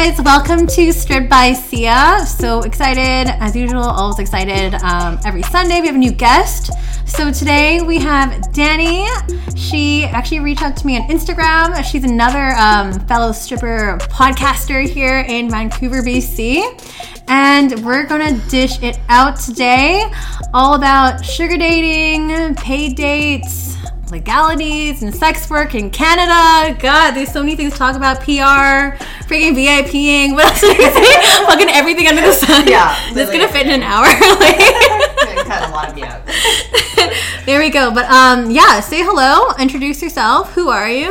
Guys, welcome to Stripped by Sia. So excited, as usual, always excited. Um, every Sunday we have a new guest. So today we have Danny. She actually reached out to me on Instagram. She's another um, fellow stripper podcaster here in Vancouver, BC. And we're gonna dish it out today all about sugar dating, paid dates, legalities and sex work in Canada. God, there's so many things to talk about. PR, freaking VIPing. What else did you say? Fucking everything under the sun. Yeah, This literally gonna fit in an hour. Cut a lot of me out. there we go. But um, yeah, say hello. Introduce yourself. Who are you?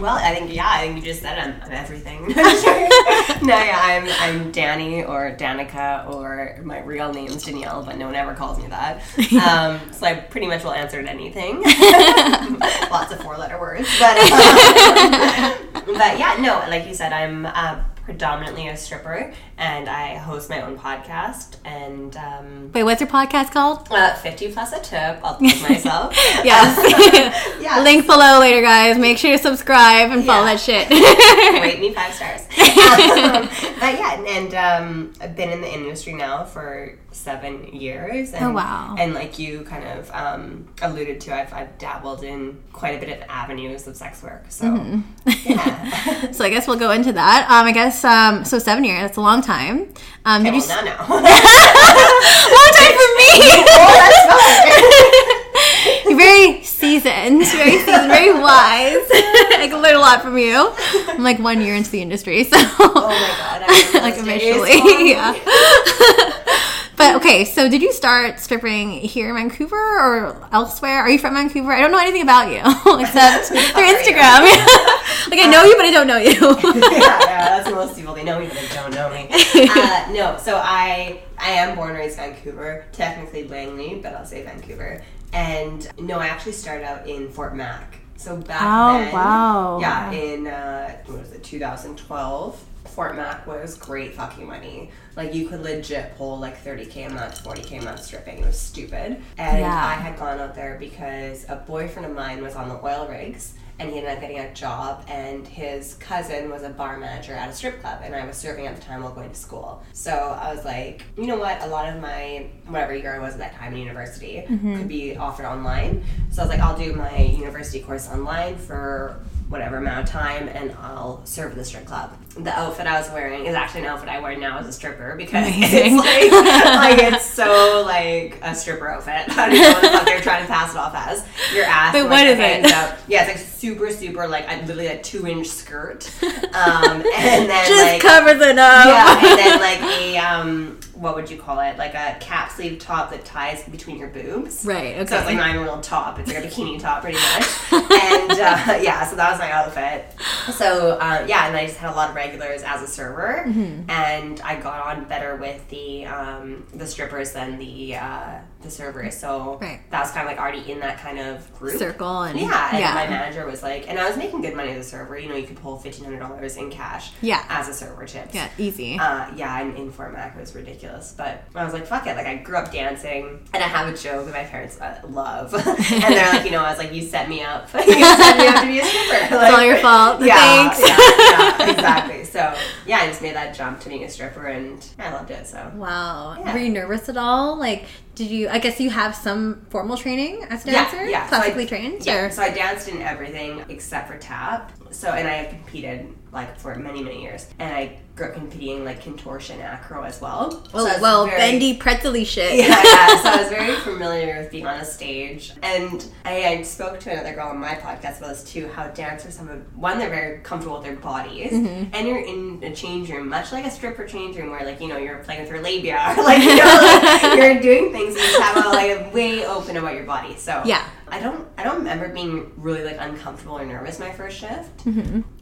Well, I think yeah, I think you just said I'm, I'm everything. no, yeah, I'm I'm Danny or Danica or my real name's Danielle, but no one ever calls me that. Um, so I pretty much will answer to anything. Lots of four letter words, but um, but yeah, no, like you said, I'm uh, predominantly a stripper, and I host my own podcast and. Um, Wait, what's your podcast called? uh, 50 plus a tip. I'll plug myself. Yes. Yeah. Link below later, guys. Make sure you subscribe and follow Yeah. that shit. rate me five stars. Um, but yeah, and, and um, I've been in the industry now for seven years. And, Oh, wow. And like you kind of um, alluded to, I've, I've dabbled in quite a bit of avenues of sex work. So Mm-hmm. yeah. so I guess we'll go into that. Um, I guess um, so. Seven years. That's a long time. Um, did well, you? now, now. long time for me. that's fine. You're very seasoned, very seasoned, very wise. I can learn a lot from you. I'm like one year into the industry, so Oh my god. I like officially, yeah. But okay, so did you start stripping here in Vancouver or elsewhere? Are you from Vancouver? I don't know anything about you except through Instagram. like I know you, but I don't know you. yeah, yeah, that's most people. They know me, but they don't know me. Uh, no, so I I am born and raised Vancouver, technically Langley, but I'll say Vancouver. And no, I actually started out in Fort Mac. So back Oh, then, wow. yeah, in uh, what was it, 2012. Fort Mac was great fucking money. Like you could legit pull like 30k a month, 40k a month stripping. It was stupid. And Yeah. I had gone out there because a boyfriend of mine was on the oil rigs and he ended up getting a job and his cousin was a bar manager at a strip club and I was serving at the time while going to school. So I was like, you know what, a lot of my whatever year I was at that time in university mm-hmm. could be offered online. So I was like, I'll do my university course online for whatever amount of time and I'll serve at the strip club. The outfit I was wearing is actually an outfit I wear now as a stripper because Amazing. it's like, like it's so like a stripper outfit. I don't know what the fuck they're trying to pass it off as. Your ass Wait, like, what is it? out. Yeah, it's like super, super like a, literally a two inch skirt. Um, and then Just like covers it up. yeah, and then like a um, what would you call it? Like a cap sleeve top that ties between your boobs. Right. Okay. So it's like not even a real top. It's like a bikini top, pretty much. and uh, yeah, so that was my outfit. So uh, yeah, and I just had a lot of regulars as a server, Mm-hmm. and I got on better with the um, the strippers than the uh, the servers. So Right. that was kind of like already in that kind of group. Circle and Yeah, and yeah. my manager was like, and I was making good money as a server. You know, you could pull fifteen hundred dollars in cash. Yeah. as a server tips. yeah, easy. Uh, yeah, and in Fort Mac it was ridiculous. But I was like, fuck it. Like, I grew up dancing, and I have a joke that my parents uh, love. and they're like, you know, I was like, you set me up. you set me up to be a stripper. Like, it's all your fault. Yeah, Thanks. yeah, yeah, exactly. So, yeah, I just made that jump to being a stripper, and I loved it. So, Wow. Yeah. Were you nervous at all? Like, did you? I guess you have some formal training as a Yeah, dancer, yeah. So I- classically trained. yeah. Or? So I danced in everything except for tap. So, and I have competed like for many, many years, and I grew up competing like contortion acro as well. So well, I was well, very- bendy pretzely shit. yeah, yeah. So I was very familiar with being on a stage, and I, I spoke to another girl on my podcast about this too. How dancers, some of one, they're very comfortable with their bodies, Mm-hmm. and you're in a change room, much like a stripper change room, where like you know you're playing with your labia, or like you know like, you're doing things, and you have a, like way open about your body. So Yeah. I don't, I don't remember being really like uncomfortable or nervous my first shift.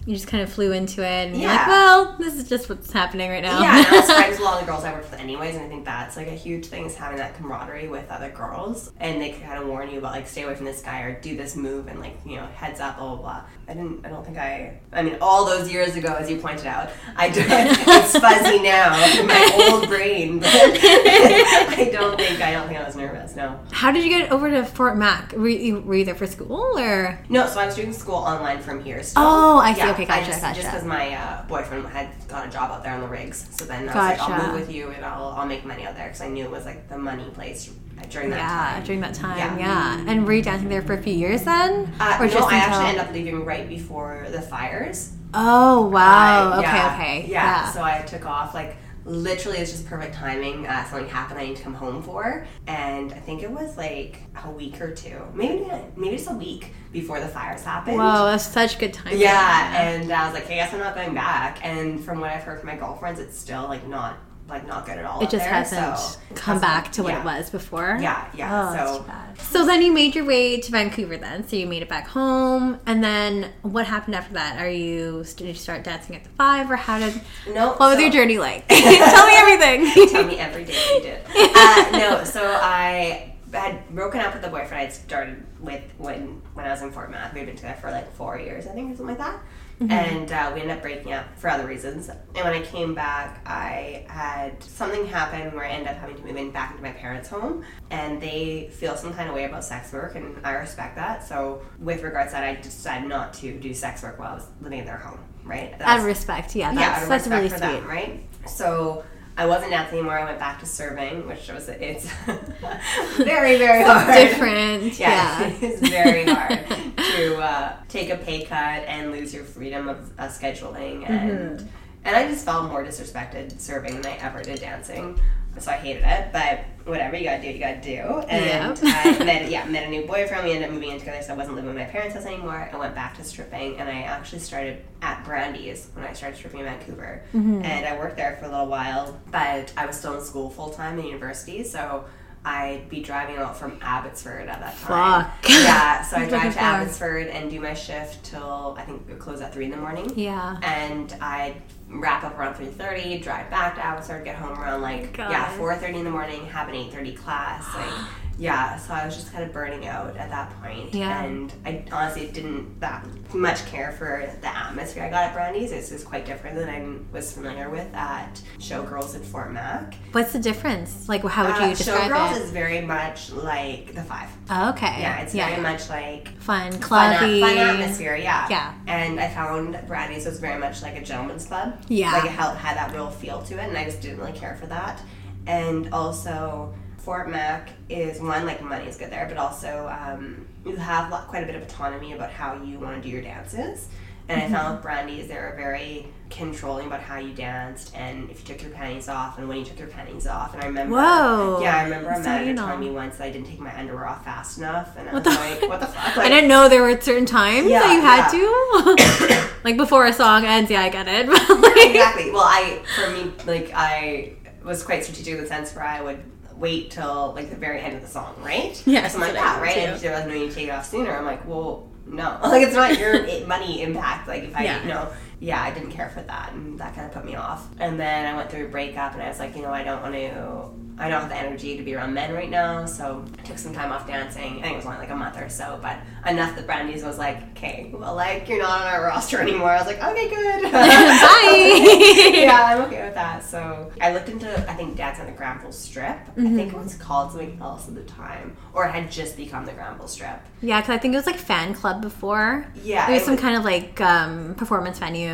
You just kind of flew into it, and you're like, well, this is just what's happening right now. Yeah, and I was friends with a lot of the girls I worked with anyways, and I think that's like a huge thing is having that camaraderie with other girls. And they can kind of warn you about like stay away from this guy or do this move and like, you know, heads up, blah blah blah. I didn't I don't think I I mean all those years ago as you pointed out, I do it's fuzzy now in my old brain, but I don't think I don't think I was nervous, no. How did you get over to Fort Mac? Were you, were you there for school or? No, so I was doing school online from here still. Oh, I see, Yeah, Okay, I just, gotcha. Just because my uh, boyfriend had got a job out there on the rigs, so then I was like, I'll move with you and I'll, I'll make money out there because I knew it was like the money place during that time. yeah, time. during that time, Yeah. yeah. And were you dancing there for a few years then, Uh, or no, just I until? actually ended up leaving right before the fires. oh wow. I- okay, yeah, okay. Yeah. Yeah. So I took off like literally it's just perfect timing. Uh, something happened I need to come home for, and I think it was like a week or two, maybe maybe just a week before the fires happened. Whoa, that's such good timing. Yeah, and I was like, hey, I guess I'm not going back. And from what I've heard from my girlfriends, it's still like not like not good at all. it just there, hasn't so- come hasn't- back to what yeah. it was before. Yeah, yeah. Oh, so. So then you made your way to Vancouver then. So you made it back home. And then what happened after that? Are you, did you start dancing at the five or how did, no. what was your journey like? Tell me everything. Tell me every day you did. Uh, no, so I had broken up with the boyfriend I'd started with when when I was in Fort Mac. We'd been together for like four years, I think, or something like that. And uh, we ended up breaking up for other reasons. And when I came back, I had something happen where I ended up having to move in back into my parents' home, and they feel some kind of way about sex work, and I respect that. So, with regards to that, I decided not to do sex work while I was living in their home. Right? Out That's- of respect, yeah. yeah, That's, out of that's respect really for sweet. them, right? So I wasn't dancing anymore. I went back to serving, which was it's very very hard. Different, Yeah, yeah. it's very hard to uh, take a pay cut and lose your freedom of uh, scheduling, and Mm-hmm. and I just felt more disrespected serving than I ever did dancing. So I hated it, but whatever you gotta do, you gotta do. And Yeah. I met yeah met a new boyfriend. We ended up moving in together, so I wasn't living with my parents' house anymore. I went back to stripping, and I actually started at Brandi's when I started stripping in Vancouver, Mm-hmm. and I worked there for a little while. But I was still in school full time in university, so. I'd be driving out from Abbotsford at that time. Fuck. Yeah, so I drive to. Abbotsford and do my shift till I think it closed at three in the morning Yeah. and I wrap up around three thirty, drive back to Abbotsford, get home around like God. yeah four thirty in the morning, have an eight thirty class, like yeah. So I was just kind of burning out at that point, Yeah. and I honestly didn't that much care for the atmosphere I got at Brandi's. It's just quite different than I was familiar with at Showgirls in Fort Mac. What's the difference? Like, how would Uh, you describe it? Showgirls is very much like the Five. Oh, okay. Yeah, it's very much like fun, fun, clubby. fun atmosphere, yeah. Yeah. And I found Brandi's was very much like a gentleman's club. Yeah. Like it had that real feel to it, and I just didn't really care for that. And also, Fort Mac is one, like money is good there, but also um, you have quite a bit of autonomy about how you want to do your dances. And Mm-hmm. I found with Brandi's, they were very controlling about how you danced and if you took your panties off and when you took your panties off. And I remember, Whoa. yeah, I remember a manager telling me once that I didn't take my underwear off fast enough, and I What was the- like, what the fuck? I didn't know there were certain times Yeah, that you had yeah. to. like before a song ends, yeah, I get it. Like- exactly. Well, I for me, like I was quite strategic in the sense where I would wait till like the very end of the song, right? Yeah, or something like that's ah, that, right? too. And there was no need to take it off sooner, I'm like, well, no, like it's not your money impact. Like if I, Yeah. you know, yeah, I didn't care for that, and that kind of put me off. And then I went through a breakup, and I was like, you know, I don't want to. I don't have the energy to be around men right now, so I took some time off dancing. I think it was only like a month or so, but enough that Brandi's was like, okay, well, like you're not on our roster anymore. I was like, okay, good. Bye. yeah, I'm okay with that. So I looked into, I think, Dancing on the Granville Strip. I think it was called something else at the time, or it had just become the Granville Strip. yeah, because I think it was like fan club before. Yeah, it was some was- kind of like um, performance venue.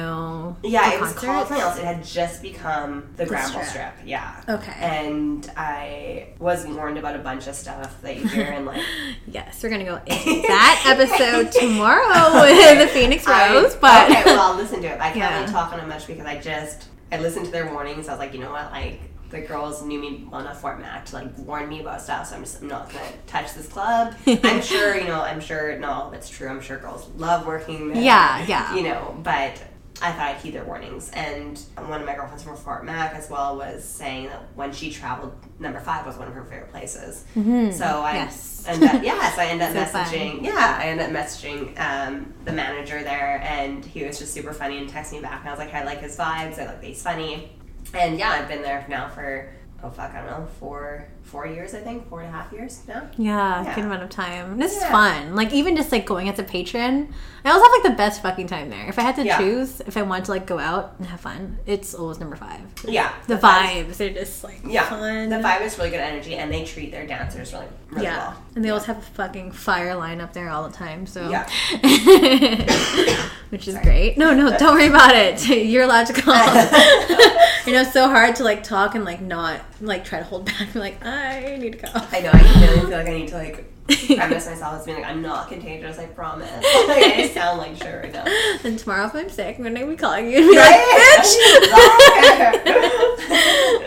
Yeah, it was concerts. called something else. It had just become the, Granville Strip. Strip. Yeah. Okay. And I was warned about a bunch of stuff that you hear in like Yes, we're gonna go into that episode tomorrow with the Phoenix I- Rose. But okay, well, I'll listen to it. I can't Yeah. really talk on it much because I just I listened to their warnings. I was like, you know what, like the girls knew me well enough for Mac to like warn me about stuff, so I'm just I'm not gonna touch this club. I'm sure, you know, I'm sure not all of it's true. I'm sure girls love working there. Yeah, yeah. You know, but I thought I'd heed their warnings. And one of my girlfriends from Fort Mac as well was saying that when she traveled, number five was one of her favorite places. So I Mm-hmm. Yes. ended up, yeah, so I ended up So fun. messaging yeah, I ended up messaging um, the manager there, and he was just super funny and texted me back. And I was like, I like his vibes. I like that he's funny. And yeah, I've been there now for oh fuck, I don't know, four four years I think, four and a half years now. Yeah, Yeah. good amount of time. This is fun. Like even just like going as a patron, I always have like the best fucking time there. If I had to Yeah. choose, if I wanted to like go out and have fun, it's always number five. Yeah, The vibes- vibes are just like Yeah, fun. the vibe is really good energy, and they treat their dancers really, really yeah, well. and they always have a fucking fire line up there all the time. So Yeah. which is great. No, no, don't worry about it. You're call. you know, it's so hard to like talk and like not like try to hold back. Be like, I need to go. I know. I really feel like I need to like premise myself as being like I'm not contagious. I promise. like, I sound like sure right now. And tomorrow, if I'm sick, I'm gonna be calling you and be like, Right?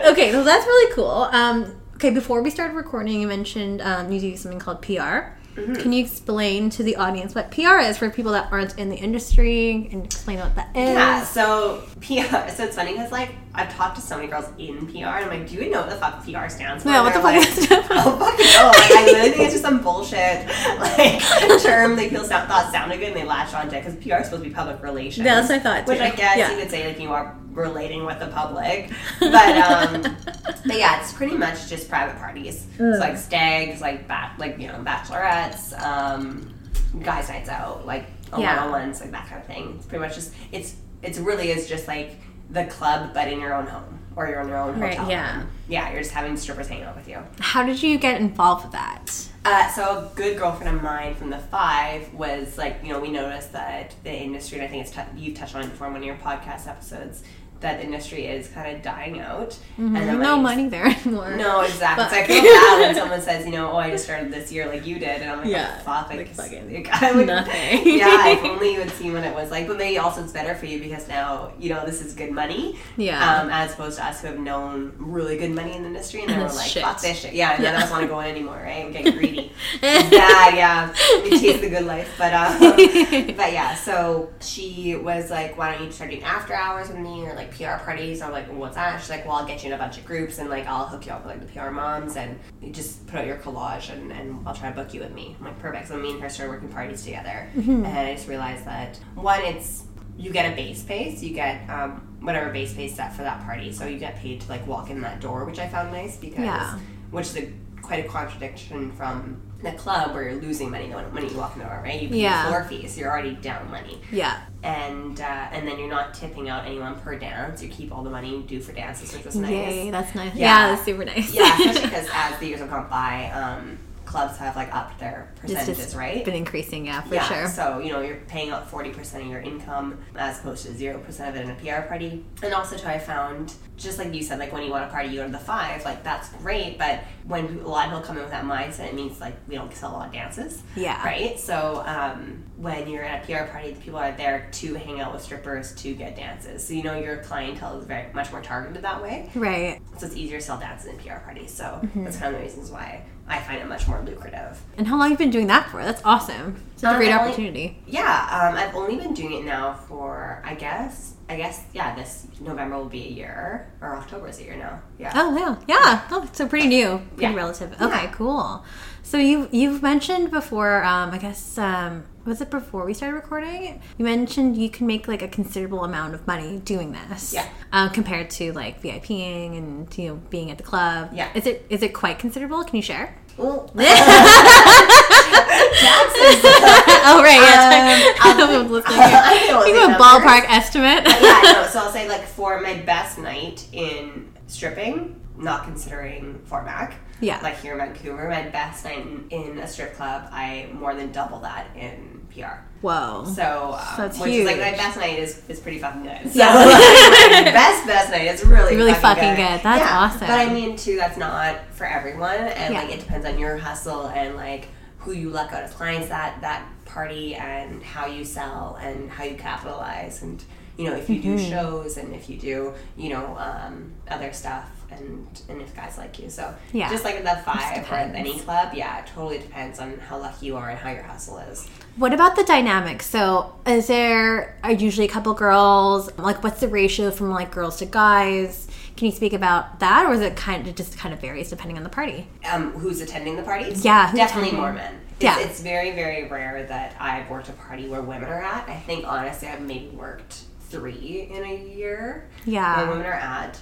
okay, so that's really cool. Um, okay, before we started recording, you mentioned um, you do something called PR. Mm-hmm. Can you explain to the audience what PR is for people that aren't in the industry and explain what that is? Yeah, so PR. So it's funny because like I've talked to so many girls in PR, and I'm like, do you know what the fuck PR stands for? No, what the fuck like. Oh fucking no! Like I literally think it's just some bullshit like term they feel sound, thought sounded good and they latched onto it because PR is supposed to be public relations. Yeah, that's what I thought, Which. I guess Yeah. you could say like you are relating with the public, but um, but yeah, it's pretty much just private parties. It's like stags, like bat, like you know bachelorettes, um, guys' nights out, like one on ones, like that kind of thing. It's pretty much just it's it's really is just like the club, but in your own home or you're in your own hotel. Right, yeah. room. yeah, you're just having strippers hanging out with you. How did you get involved with that? Uh, so a good girlfriend of mine from the five was like, you know, we noticed that the industry, and I think it's t- you've touched on it before in one of your podcast episodes, that industry is kind of dying out. And then no money there anymore. No, exactly. But- like I feel bad when someone says, you know, oh, I just started this year like you did, and I'm like, Yeah, oh, fuck, like, like fucking like, I would, nothing. yeah, if only you had seen what it was like. But maybe also it's better for you because now you know this is good money. Yeah. Um, as opposed to us who have known really good money in the industry, and then And we're like, shit. fuck this shit. Yeah, and none Yeah. of us want to go in anymore, right? We're getting greedy. Bad, yeah. We taste the good life, but um, but yeah. So she was like, "Why don't you start doing after hours with me or like PR parties?" I'm like, well, "What's that?" She's like, "Well, I'll get you in a bunch of groups and like I'll hook you up with like the PR moms and you just put out your collage and, and I'll try to book you with me." I'm like, "Perfect." So me and her started working parties together, and I just realized that one, it's you get a base pay, so you get um, whatever base pay set for that party. So you get paid to like walk in that door, which I found nice because Yeah. which is a, quite a contradiction from the club where you're losing money the when you walk in the door, right? You pay Yeah. floor fees, you're already down money, Yeah. and uh, and then you're not tipping out anyone per dance. You keep all the money due for dances, which was nice. Yay, that's nice. Yeah. Yeah, that's super nice. Yeah, especially because as the years have gone by, um, clubs have like upped their percentages, right? been increasing, yeah, for yeah, sure. So you know you're paying out forty percent of your income as opposed to zero percent of it in a PR party. And also, too, I found just like you said, like when you want a party, you go to the five. Like that's great, but when a lot of people come in with that mindset, it means like we don't sell a lot of dances. Yeah. Right. So um, when you're at a PR party, the people are there to hang out with strippers to get dances. So you know your clientele is very much more targeted that way. Right. So it's easier to sell dances in PR parties. So Mm-hmm. that's kind of the reasons why I find it much more lucrative. And how long have you been doing that for? That's awesome. It's a Um, great only- opportunity. Yeah, um, I've only been doing it now for I guess I guess yeah this November will be a year or October is a year now. Yeah. Oh yeah, yeah. Oh, so pretty new, pretty Yeah. relative. Okay, Yeah. cool. So you you've mentioned before. Um, I guess um, was it before we started recording? You mentioned you can make like a considerable amount of money doing this. Yeah. Um, compared to like VIPing and you know being at the club. Yeah. Is it is it quite considerable? Can you share? Well, oh right, yeah. Um, I'm listening. I know a ballpark estimate. yeah, no. So I'll say like for my best night in stripping, not considering Fort Mac. Yeah. Like here in Vancouver, my best night in, in a strip club, I more than double that in PR. Whoa. So, um, That's which is like my best night is, is pretty fucking good. So, Yeah. like, best best night is really Really fucking, fucking good. That's Yeah, awesome. But I mean, too, that's not for everyone, and Yeah. like it depends on your hustle and like who you luck out as clients that that party and how you sell and how you capitalize and you know if you do Mm-hmm. shows and if you do you know um, other stuff and and if guys like you so Yeah. just like the five or any club yeah it totally depends on how lucky you are and how your hustle is What about the dynamic? So, is there are usually a couple girls? Like, what's the ratio from like girls to guys? Can you speak about that, or is it kind of it just kind of varies depending on the party? um, who's attending the parties. Yeah, definitely attending? more men. It's, Yeah. it's very very rare that I've worked a party where women are at. I think honestly, I've maybe worked three in a year. Yeah. Where women are at,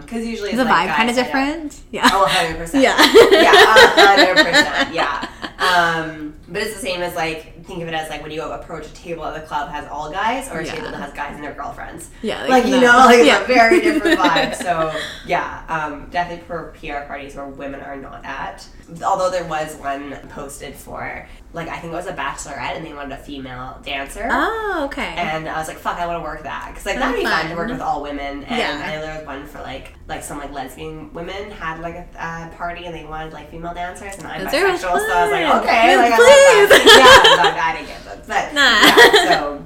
because usually Is it's the like vibe kind of guys sign up- different? Yeah. Oh, 100 percent. Yeah. yeah, hundred percent. Yeah. Um, but it's the same as like think of it as like when you go approach a table at the club has all guys or a Yeah. table that has guys and their girlfriends. Yeah, like, Like, you no. know, like it's Yeah. a very different vibe. So yeah, um, definitely for PR parties where women are not at. Although there was one posted for like I think it was a bachelorette and they wanted a female dancer. Oh, okay. And I was like, "Fuck, I want to work that because like that'd be fun fun. to work with all women." And Yeah. I there was one for like like some like lesbian women had like a uh, party and they wanted like female dancers, and I'm Those bisexual, so I was like, "Okay, like I please. that." yeah, I didn't get those, but Nah. yeah, so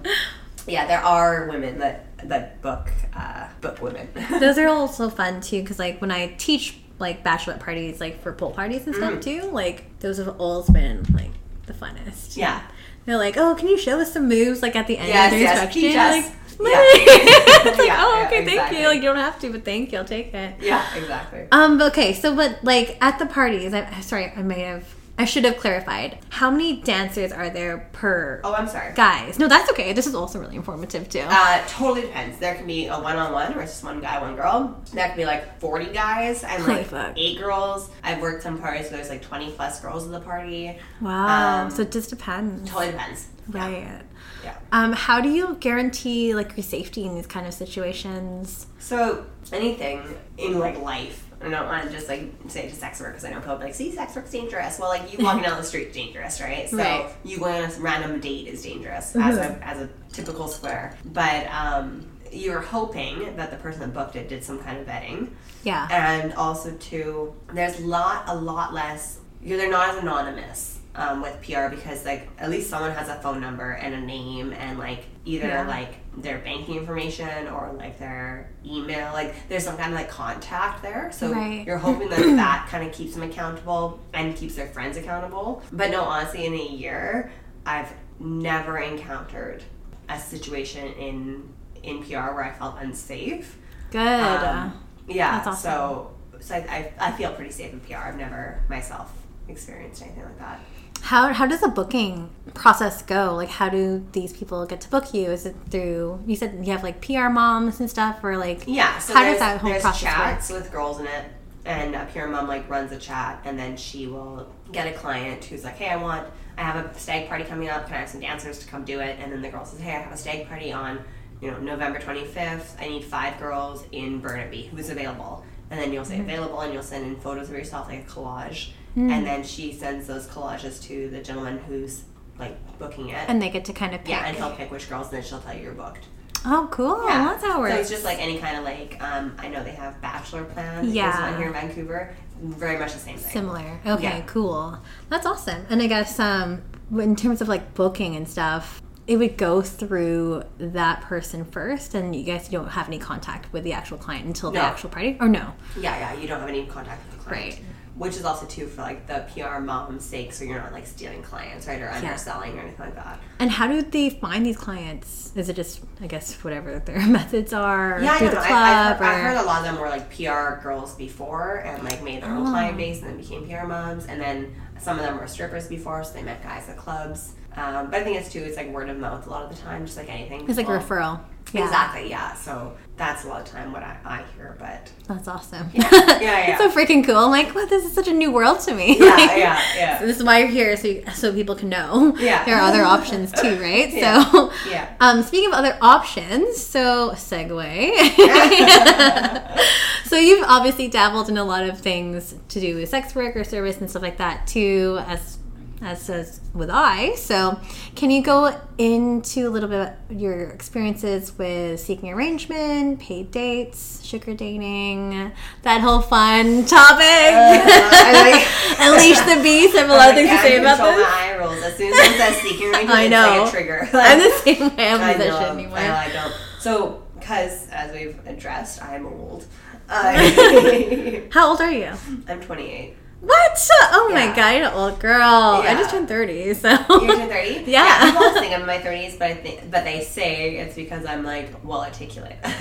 yeah, there are women that that book uh, book women. Those are also fun too, because like when I teach like bachelorette parties, like for pool parties and stuff Mm. too, like those have always been like the funnest. Yeah. They're like, oh, can you show us some moves like at the end Yes, of the yes, instruction? like, Yeah. it's like, Yeah, oh, yeah, okay, thank you. Like you don't have to, but thank you. I'll take it. yeah, exactly. Um. Okay. So, but like at the parties, I sorry, I may have, I should have clarified. How many dancers are there per Oh, I'm sorry. guys? No, that's okay. This is also really informative too. Uh, totally depends. There can be a one-on-one where it's just one guy, one girl. There can be like 40 guys and like fuck. eight girls. I've worked some parties where there's like 20 plus girls at the party. wow. um, so it just depends. Totally depends. Right. Yeah. Um, how do you guarantee like your safety in these kind of situations? So anything in like life, I don't want to just like say to sex work because I know people are like, see, sex work's dangerous. Well, like you walking down the street is dangerous, right? So Right. Mm-hmm. you going on a random date is dangerous as a as a typical square. But um, you're hoping that the person that booked it did some kind of vetting. Yeah. and also too there's lot a lot less you're they're not as anonymous um, with PR because like at least someone has a phone number and a name and like either Yeah. like their banking information or like their email like there's some kind of like contact there so Right. you're hoping that that kind of keeps them accountable and keeps their friends accountable but no honestly in a year I've never encountered a situation in in PR where I felt unsafe Good. um, yeah. That's awesome. So, so I, I, I feel pretty safe in PR. I've never myself experienced anything like that. How how does the booking process go? Like, how do these people get to book you? Is it through? You said you have like PR moms and stuff, or like Yeah. So How does that whole there's process chats with girls in it, and a PR mom like runs a chat, and then she will get a client who's like, "Hey, I want, I have a stag party coming up. Can I have some dancers to come do it?" And then the girl says, "Hey, I have a stag party on, you know, November 25th. I need five girls in Burnaby. Who's available?" And then you'll say Mm-hmm. available, and you'll send in photos of yourself, like a collage, Mm. and then she sends those collages to the gentleman who's like booking it. and they get to kind of pick. yeah, and he'll pick which girls, and then she'll tell you you're booked. oh, cool. Yeah. That's how it works. So it's just like any kind of like um, I know they have bachelor plans. Yeah. There's one here in Vancouver. Very much the same thing. Similar. Okay, Yeah. cool. That's awesome. And I guess um, in terms of like booking and stuff, it would go through that person first, and you guys don't have any contact with the actual client until the actual party, or no? Yeah, yeah. You don't have any contact with the client. Right. Which is also too for like the PR mom's sake, so you're not like stealing clients, right, or underselling or anything like that. And how do they find these clients? Is it just, I guess, whatever their methods are Yeah, I don't the know. club? I, I've. I've heard a lot of them were like PR girls before and like made their own Oh. client base and then became PR moms. And then some of them were strippers before, so they met guys at clubs. Um, but I think it's too, it's like word of mouth a lot of the time, just like anything. It's like People- referral. Yeah. Exactly, yeah. So that's a lot of time what I, I hear, but That's awesome. Yeah, yeah, yeah. it's so freaking cool. I'm like, what? This is such a new world to me. yeah, Like, yeah, yeah. So this is why you're here, so you, so people can know. Yeah. there are other options too, right? Yeah. So, Yeah. Um, speaking of other options, so segue. so you've obviously dabbled in a lot of things to do with sex work or service and stuff like that too, as as says with I. So, can you go into a little bit about your experiences with seeking arrangement, paid dates, sugar dating, that whole fun topic? Uh, I like- Unleash the beast. I have a lot of things to say about this. my eye rolls. As soon as it says seeking arrangement, I it's know. like a trigger. I'm the same way. I'm I know. shit anymore. I, I don't. So, because as we've addressed, I'm old. How old are you? I'm 28. What? Oh my god, you're an old girl. I just turned 30, so. You're turning 30? Yeah. People always think I'm in my 30s, but I think, but they say it's because I'm like well articulate. It's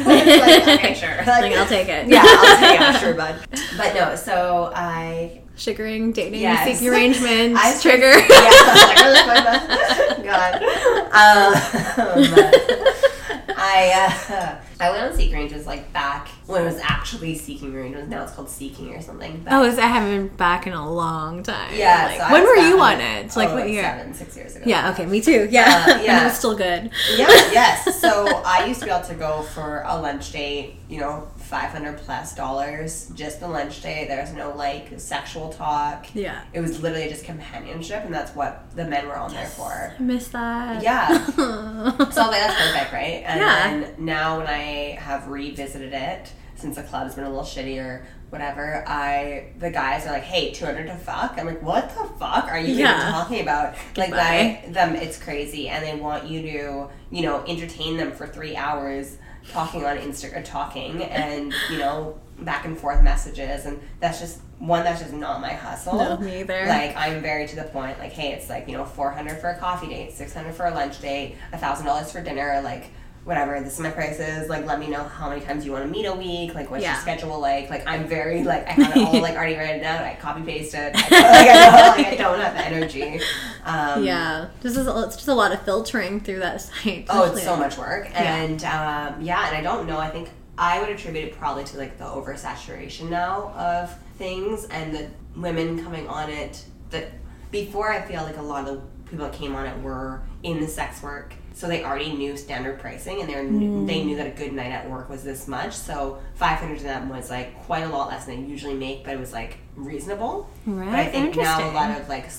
like, okay, sure. Like, I'll take it. Yeah, I'll take it. Sure, bud. But no, so I Sugaring, dating, Yes. seeking arrangements, I- trigger. Yeah, I was like, God. Um, I uh, I went on Seeking Ranges like back when it was actually Seeking Ranges. Now it's called Seeking or something. But Oh, is I haven't been back in a long time. yeah. Like, so when were you on it? Like oh, what year? Seven, six years ago. Yeah. Okay. Me too. Yeah. Uh, and yeah. it was still good. Yeah, yes. So I used to be able to go for a lunch date, you know, 500 plus dollars, just a lunch date. There was no like sexual talk. Yeah. It was literally just companionship, and that's what the men were on there for. I miss that. Yeah. So like, that's perfect, right? And Yeah. then now when I have revisited it, since the club's been a little shitty or whatever, I the guys are like, hey, 200 to fuck. I'm like, what the fuck are you Yeah. even talking about? Like, that, them, it's crazy. And they want you to, you know, entertain them for three hours talking on Instagram, uh, talking and, you know, back and forth messages. And that's just, one, that's just not my hustle. No, me either. Like, I'm very to the point. Like, hey, it's like you know, four hundred for a coffee date, six hundred for a lunch date, a thousand dollars for dinner. Like, whatever. This is my prices. Like, let me know how many times you want to meet a week. Like, what's Yeah. your schedule like? Like, I'm very like I have it all like already written down. I copy paste it. I, like, I, don't, like, I don't have the energy. Um, Yeah. This is it's just a lot of filtering through that site. Oh, it's so much work, and um, yeah, and I don't know. I think I would attribute it probably to like the oversaturation now of things and the women coming on it. That before, I feel like a lot of the people that came on it were in the sex work, so they already knew standard pricing, and they were, they knew that a good night at work was this much. So five hundred to them was like quite a lot less than they usually make, but it was like reasonable. But I think now a lot of like,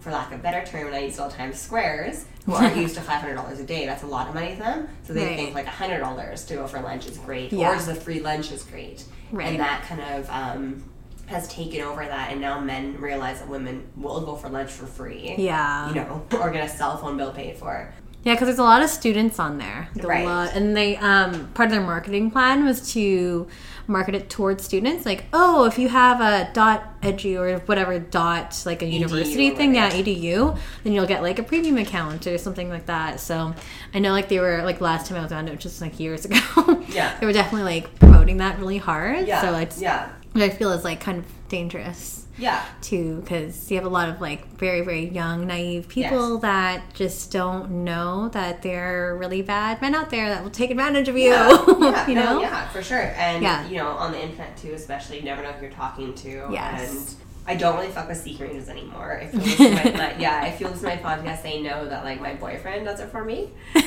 for lack of a better term, and I use all the time, squares who aren't used to five hundred dollars a day. That's a lot of money to them. So they Right. think like hundred dollars to go for lunch is great, Yeah. or just the free lunch is great, Right. and that kind of um, has taken over that. And now men realize that women will go for lunch for free. Yeah. You know, or get a cell phone bill paid for. Yeah, because there's a lot of students on there. There's Right. lot- and they um, part of their marketing plan was to market it towards students. Like, oh, if you have a dot edu or whatever dot like a university or thing, yeah, edu, then you'll get like a premium account or something like that. So I know like they were like last time I was on it, which was like years ago. Yeah. they were definitely like promoting that really hard. Yeah. So it's yeah. which I feel is like kind of dangerous Yeah. too because you have a lot of like very very young naive people Yes. that just don't know that there are really bad men out there that will take advantage of you Yeah, yeah, you no, know yeah, for sure. And Yeah. you know, on the internet too, especially, you never know who you're talking to. Yes. And I don't really fuck with Ranges anymore. If you my, my, yeah, if you listen to my podcast, they know that like my boyfriend does it for me. So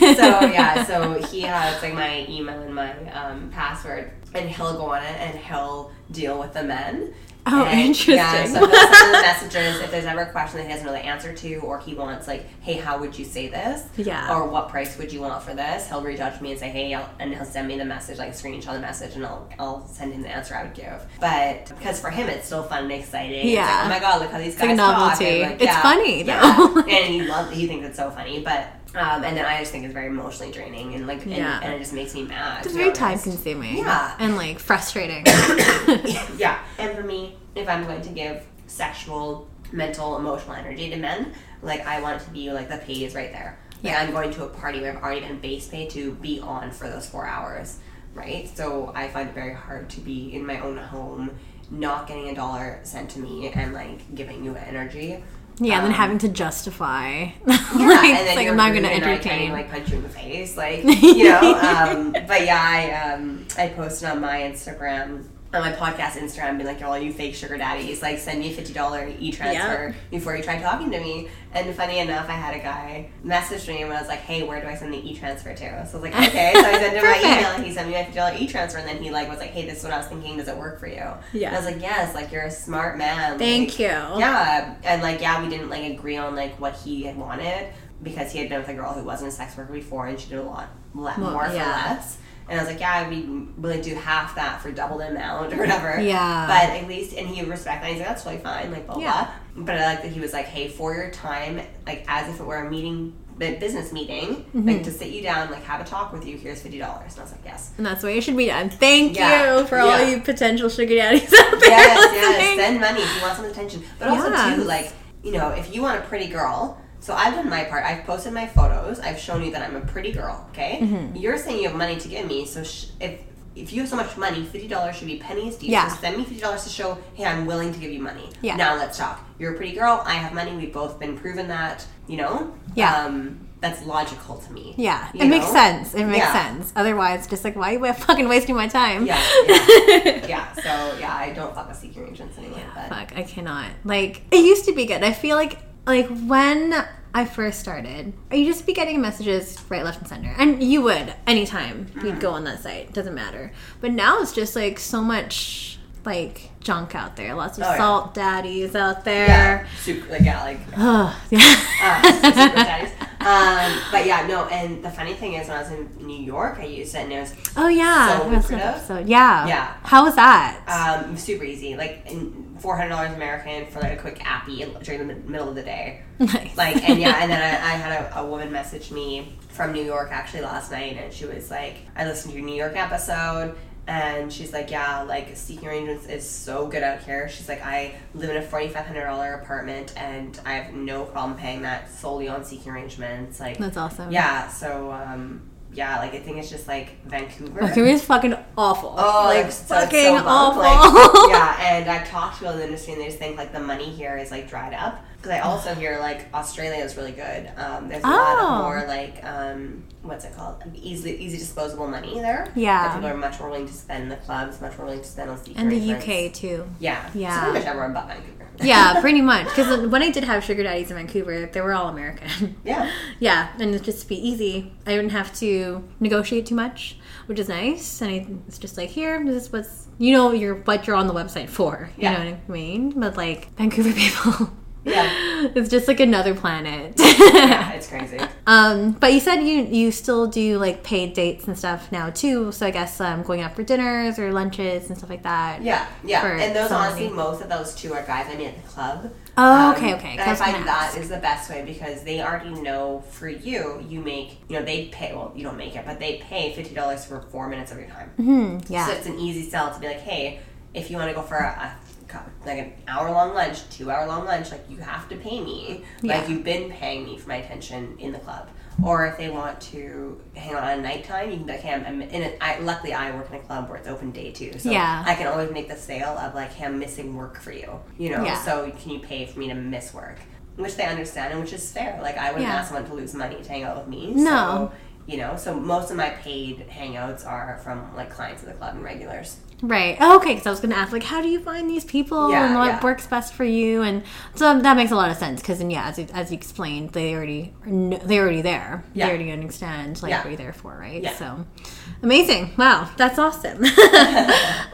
yeah, so he has like my email and my um, password, and he'll go on it and he'll deal with the men. Oh, And, interesting. Yeah, so he'll send the messages if there's ever a question that he doesn't know the answer to, or he wants like, hey, how would you say this? Yeah. Or what price would you want for this? He'll reach out to me and say, hey, I'll, and he'll send me the message, like screenshot the message, and I'll I'll send him the answer I would give. But because for him, it's still fun and exciting. It's Yeah. like, oh my god, look how these guys like a talk. And, like, It's yeah, funny, yeah. though. and he loves. He thinks it's so funny, but. Um, and then I just think it's very emotionally draining, and like, and, Yeah. and it just makes me mad. it's very time consuming Yeah. and like frustrating yeah. And for me, if I'm going to give sexual, mental, emotional energy to men, like I want it to be like the pay is right there. Like Yeah. I'm going to a party where I've already been base pay to be on for those four hours, right? So I find it very hard to be in my own home, not getting a dollar sent to me, and like giving you energy. Yeah and then Um, having to justify yeah, like, and then like you're i'm not I can't entertain like punch you in the face, like you know. um, but yeah, I um, I posted on my Instagram, on my podcast Instagram, being like, all you fake sugar daddies, like send me a fifty dollar e transfer before you try talking to me. And funny enough, I had a guy message me and I was like, hey, where do I send the e transfer to? So I was like, okay. So I sent him my email and he sent me my fifty dollar e transfer, and then he like was like, hey, this is what I was thinking. Does it work for you? Yeah. And I was like, yes. Like you're a smart man. thank like, you yeah, and like yeah, we didn't like agree on like what he had wanted because he had been with a girl who wasn't a sex worker before, and she did a lot more for less. And I was like, yeah, we willing to do half that for double the amount or whatever. Yeah. But at least, and he respect that. He's like, that's totally fine. Like blah Yeah. blah. But I like that he was like, hey, for your time, like as if it were a meeting, a business meeting, Mm-hmm. like to sit you down, like have a talk with you. Here's fifty dollars. And I was like, yes. and that's the way it should be done thank Yeah. you for all you potential sugar daddies out there yes, yes, send money if you want some attention. But also Yes. too, like you know, if you want a pretty girl. So I've done my part. I've posted my photos. I've shown you that I'm a pretty girl. Okay. Mm-hmm. You're saying you have money to give me. So sh- if if you have so much money, fifty dollars should be pennies to you. Yeah. So send me fifty dollars to show, hey, I'm willing to give you money. Yeah. Now let's talk. You're a pretty girl. I have money. We've both been proven that. You know. Yeah. Um, that's logical to me. Yeah, it makes sense. It makes Yeah. sense. Otherwise, just like why are you fucking wasting my time? Yeah, yeah, yeah. So yeah, I don't fuck with seeking arrangements anymore. but Fuck, I cannot. Like it used to be good. I feel like like when I first started, you just be getting messages right, left, and center, and you would anytime you'd mm. go on that site. Doesn't matter. But now it's just like so much like junk out there. Lots of Oh, yeah. salt daddies out there. yeah, super, like yeah, like Oh, yeah. uh, super daddies. Um, but yeah, no. And the funny thing is, when I was in New York, I used it, and it was oh yeah. So That's lucrative. episode. Yeah. Yeah. How was that? um, super easy, like four hundred dollars American for like a quick appy during the middle of the day. nice. like and yeah and then I, I had a, a woman message me from new york actually last night and she was like i listened to your new york episode and she's like yeah like seeking arrangements is so good out here she's like i live in a $4500 apartment and i have no problem paying that solely on seeking arrangements like That's awesome. yeah so um yeah like i think it's just like vancouver Vancouver's fucking awful. Oh, like like so, fucking so awful. Like, yeah, and I've talked to people in the industry, and they just think like the money here is like dried up. Because I also hear like Australia is really good. Um, there's a lot Oh. of more like um, what's it called? Easy, easy disposable money there. Yeah. people are much more willing to spend in the clubs, much more willing to spend on speaker and the arrangements. UK too. Yeah, Yeah. So pretty much everywhere but Vancouver. Yeah, pretty much. Because when I did have sugar daddies in Vancouver, they were all American. yeah, yeah, and it's just to be easy. I didn't have to negotiate too much, which is nice. And I, it's just like here, this is what's you know you're what you're on the website for. You Yeah. know what I mean? But like Vancouver people, Yeah. it's just like another planet. yeah, it's crazy. Um, but you said you you still do like paid dates and stuff now too. So I guess um, going out for dinners or lunches and stuff like that. Yeah, yeah, and those honestly, most of those two are guys I meet at the club. Oh, Um, okay, okay. And I find that is the best way because they already know for you, you make, you know, they pay, well, you don't make it, but they pay $50 for four minutes of your time. Hmm, yeah. So it's an easy sell to be like, hey, if you want to go for a, a like an hour long lunch, two hour long lunch, like you have to pay me. Yeah. Like you've been paying me for my attention in the club. Or if they want to hang out at nighttime, you can be like, hey, I'm, in it. I, luckily, I work in a club where it's open day too. So Yeah. I can always make the sale of like, hey, I'm missing work for you. You know, Yeah. so can you pay for me to miss work? Which they understand and which is fair. Like I wouldn't Yeah. ask someone to lose money to hang out with me. No. So, you know, so most of my paid hangouts are from like clients of the club and regulars. Right. Oh, okay. Because I was going to ask, like, how do you find these people Yeah, and what yeah. works best for you? And so that makes a lot of sense. Because, and yeah, as, you- as you explained, they already they're already there. Yeah. They already understand like Yeah. what you're there for, right? Yeah. So amazing. Wow, that's awesome. um,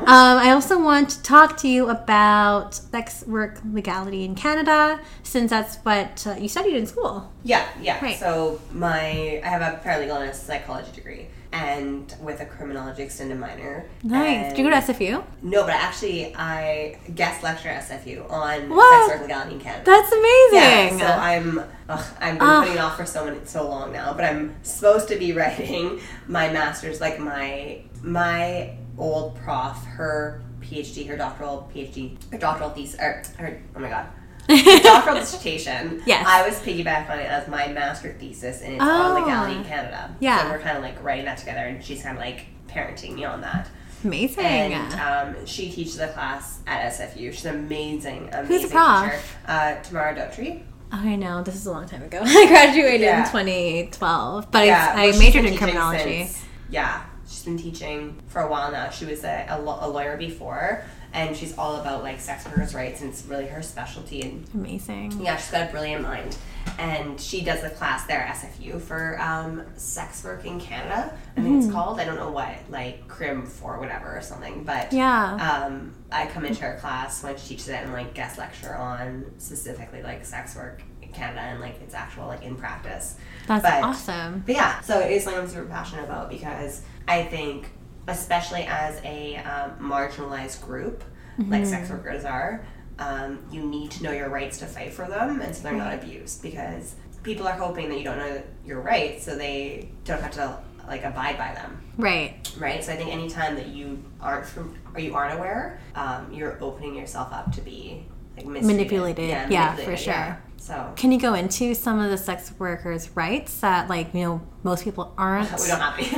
I also want to talk to you about sex work legality in Canada, since that's what uh, you studied in school. Yeah, yeah. Right. So my I have a paralegal and a psychology degree, and with a criminology extended minor. Nice. And- Did you go to SFU? No, but actually, I guest lecture at SFU on What? sex work legality in Canada. That's amazing. Yeah, so I'm ugh, I've been Ah. putting it off for so many so long now, but I'm supposed to be writing my master's. Like my my old prof, her PhD, her doctoral PhD, her doctoral thesis, or her oh my god, doctoral dissertation. Yes. I was piggyback on it as my master thesis, and it's Oh. on legality in Canada. Yeah. so we're kind of like writing that together, and she's kind of like parenting me on that. amazing. And um, she teaches a class at SFU. She's an amazing, amazing Who's the prof? teacher. Uh, Tamara O'Doherty. I know this is a long time ago. I graduated in 2012, but Yeah, I, well, I majored in criminology. since- yeah, she's been teaching for a while now. She was a, a, a lawyer before, and she's all about like sex workers' rights, and it's really her specialty. And Amazing. yeah, she's got a brilliant mind. And she does a class there at SFU for um, sex work in Canada. I think Mm-hmm. it's called. I don't know what, like crim for whatever or something. But Yeah. um, I come into her class when she teaches it and like guest lecture on specifically like sex work in Canada and like its actual like in practice. That's but- awesome. But yeah, so it is something I'm super passionate about because I think, especially as a um, marginalized group, like sex Mm-hmm. workers are, um, you need to know your rights to fight for them and so they're not abused because people are hoping that you don't know your rights so they don't have to like abide by them Right. right so i think anytime that you aren't from or you aren't aware um, you're opening yourself up to be like. Manipulated. Yeah, for sure. yeah. So Can you go into some of the sex workers' rights that, like, you know, most people aren't? we don't have to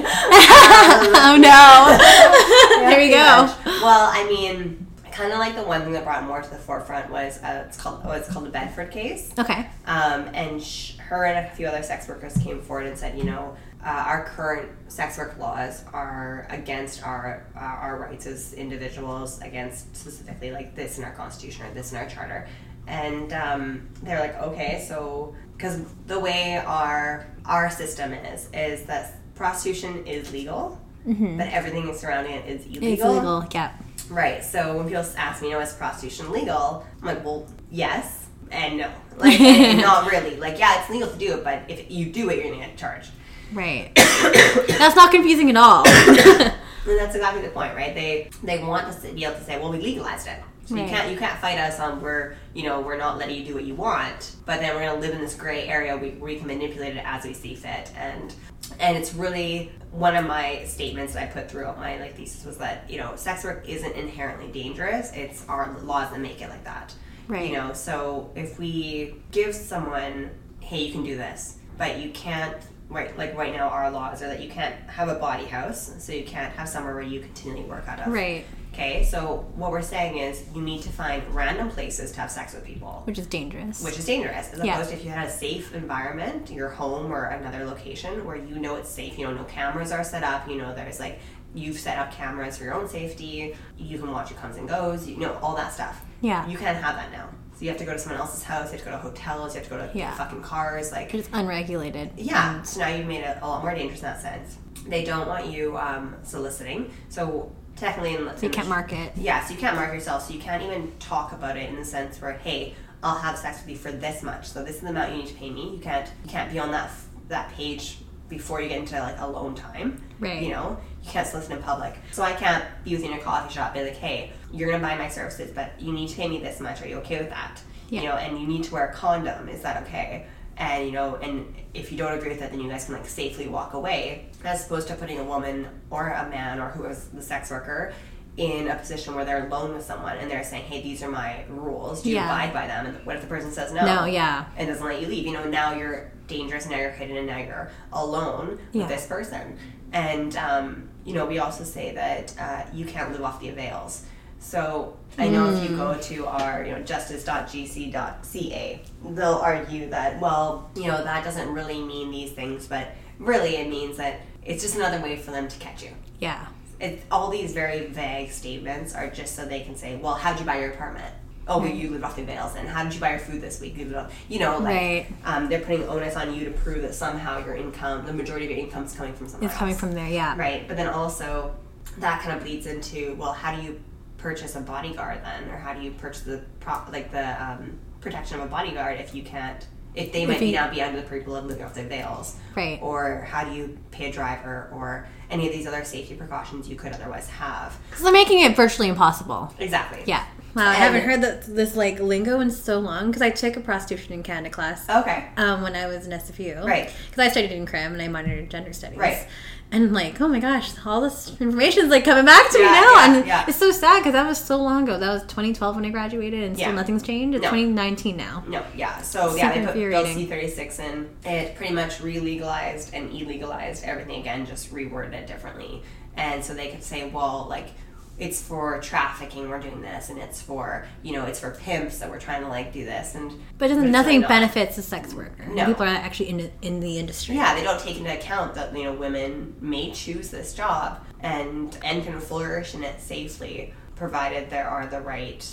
oh no! there we Pretty go. much. Well, I mean, kind kind of like the one thing that brought more to the forefront was uh, it's called oh, it's called the Bedford case. Okay. Um, and sh- her and a few other sex workers came forward and said, you know, uh, our current sex work laws are against our uh, our rights as individuals, against specifically like this in our constitution or this in our charter. And um, they're like, okay, so because the way our our system is is that prostitution is legal, but everything surrounding it is illegal. It's illegal. Yeah. Right. So when people ask me, you know, is prostitution legal? I'm like, well, yes and no. Like, and not really. Like, yeah, it's legal to do it, but if you do it, you're gonna get charged. Right. That's not confusing at all. And that's exactly the point, right? They they want us to be able to say, well, we legalized it. So you can't you can't fight us on where you know we're not letting you do what you want, but then we're gonna live in this gray area we, where we can manipulate it as we see fit, and and it's really one of my statements that I put throughout my like thesis was that you know sex work isn't inherently dangerous. It's our laws that make it like that. Right. You know, so if we give someone, hey, you can do this, but you can't. Right, like right now, our laws are that you can't have a bawdy house, so you can't have somewhere where you continually work out of. right. Okay, so what we're saying is you need to find random places to have sex with people, Which is dangerous. which is dangerous. As Yeah. opposed to if you had a safe environment, your home or another location where you know it's safe, you know, no cameras are set up, you know, there's like, you've set up cameras for your own safety, you can watch who comes and goes, you know, all that stuff. Yeah. You can't have that now. So you have to go to someone else's house, you have to go to hotels, you have to go to Yeah. fucking cars, like, It's unregulated. yeah, so now you've made it a lot more dangerous in that sense. They don't want you um, soliciting. So technically, in, So you can't market. Yeah, so you can't mark yourself. So you can't even talk about it in the sense where, hey, I'll have sex with you for this much. So this is the amount you need to pay me. You can't you can't be on that that page before you get into like alone time. Right. You know, you can't solicit in public. So I can't be with you in a coffee shop. Be like, hey, you're gonna buy my services, but you need to pay me this much. Are you okay with that? Yeah. You know, and you need to wear a condom. Is that okay? And you know, and if you don't agree with that, then you guys can like safely walk away, as opposed to putting a woman or a man or who is the sex worker in a position where they're alone with someone and they're saying, "Hey, these are my rules. Do you Yeah. abide by them?" And what if the person says no? No, yeah. and doesn't let you leave. You know, now you're dangerous, now you're hidden, and now you're alone Yeah. with this person. And um, you know, we also say that uh, you can't live off the avails. So I know if Mm. you go to our, you know, justice.gc.ca, they'll argue that, well, you know, that doesn't really mean these things, but really it means that it's just another way for them to catch you. Yeah. It, all these very vague statements are just so they can say, well, how'd you buy your apartment? Oh, well, you lived off the avails. And how did you buy your food this week? You off- You know, like Right. um, they're putting onus on you to prove that somehow your income, the majority of your income, is coming from somewhere It's coming else. from there, yeah. right. But then also that kind of bleeds into well, how do you purchase a bodyguard then, or how do you purchase the prop like the um, protection of a bodyguard if you can't? If they might be you- now be under the purple of living off the avails, Right. Or how do you pay a driver, or any of these other safety precautions you could otherwise have? Because they're making it virtually impossible. Exactly. Yeah. Wow, I haven't heard that, this like lingo in so long because I took a prostitution in Canada class Okay. um, when I was in SFU. Right. Because I studied in crim and I minored in gender studies. Right. And like, oh my gosh, all this information is like coming back to me now, yeah, and yeah. it's so sad because that was so long ago. That was 2012 when I graduated, and still Yeah. nothing's changed. It's No. 2019 now. No, yeah. So yeah, they put Bill infuriating. C thirty six in. It pretty much re-legalized and illegalized everything again, just reworded it differently. And so they could say, well, like it's for trafficking we're doing this, and it's for you know it's for pimps that we're trying to like do this, and But doesn't nothing really benefits the sex worker? No. People are actually in in the industry. Yeah, they don't take into account that you know women may choose this job and and can flourish in it safely, provided there are the right